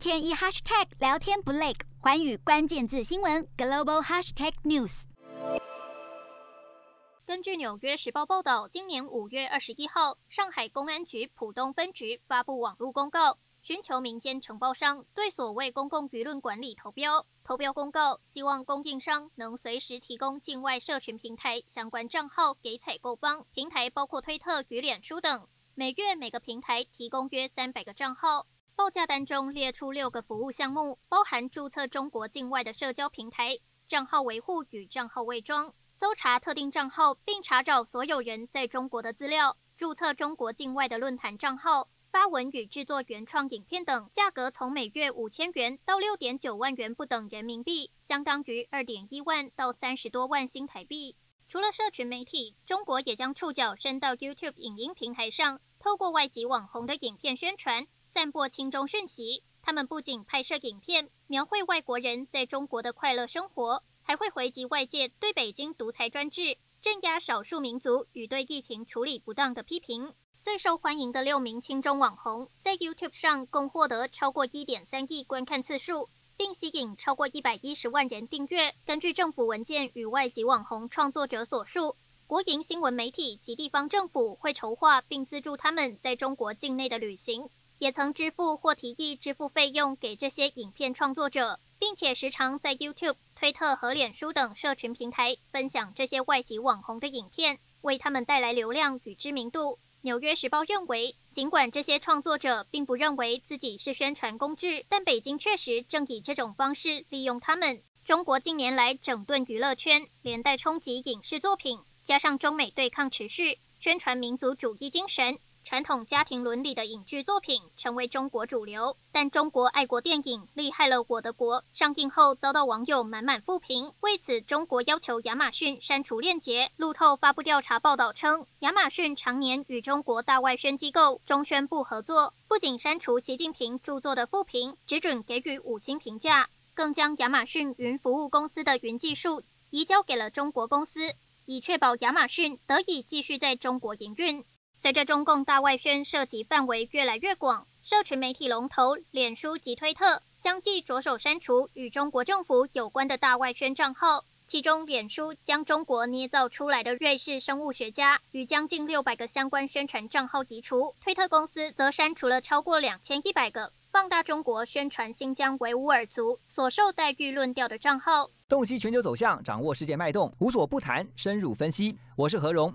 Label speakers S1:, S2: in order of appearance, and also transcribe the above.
S1: 天一 hashtag 聊天不累，寰宇关键字新闻 global hashtag news。
S2: 根据《纽约时报》报道，今年五月二十一号，上海公安局浦东分局发布网络公告，寻求民间承包商对所谓公共舆论管理投标。投标公告希望供应商能随时提供境外社群平台相关账号给采购方，平台包括推特与脸书等。每月每个平台提供约三百个账号。报价单中列出六个服务项目，包含注册中国境外的社交平台、账号维护与账号伪装。搜查特定账号，并查找所有人在中国的资料；注册中国境外的论坛账号；发文与制作原创影片等，价格从每月五千元到六点九万元不等人民币，相当于二点一万到三十多万新台币。除了社群媒体，中国也将触角伸到 YouTube 影音平台上，透过外籍网红的影片宣传、散播亲中讯息。他们不仅拍摄影片，描绘外国人在中国的快乐生活。还会回击外界对北京独裁专制、镇压少数民族与对疫情处理不当的批评。最受欢迎的六名亲中网红在 YouTube 上共获得超过一点三亿观看次数，并吸引超过一百一十万人订阅。根据政府文件与外籍网红创作者所述，国营新闻媒体及地方政府会筹划并资助他们在中国境内的旅行，也曾支付或提议支付费用给这些影片创作者。并且时常在 YouTube、推特和脸书等社群平台分享这些外籍网红的影片，为他们带来流量与知名度。纽约时报认为，尽管这些创作者并不认为自己是宣传工具，但北京确实正以这种方式利用他们。中国近年来整顿娱乐圈，连带冲击影视作品，加上中美对抗持续，宣传民族主义精神。传统家庭伦理的影剧作品成为中国主流，但中国爱国电影《厉害了我的国》上映后遭到网友满满负评。为此，中国要求亚马逊删除链接。路透发布调查报道称，亚马逊常年与中国大外宣机构中宣部合作，不仅删除习近平著作的负评，只准给予五星评价，更将亚马逊云服务公司的云技术移交给了中国公司，以确保亚马逊得以继续在中国营运。随着中共大外宣涉及范围越来越广，社群媒体龙头脸书及推特相继着手删除与中国政府有关的大外宣账号。其中，脸书将中国捏造出来的瑞士生物学家与将近六百个相关宣传账号移除；推特公司则删除了超过两千一百个放大中国宣传新疆维吾尔族所受待遇论调的账号。
S3: 洞悉全球走向，掌握世界脉动，无所不谈，深入分析。我是何荣。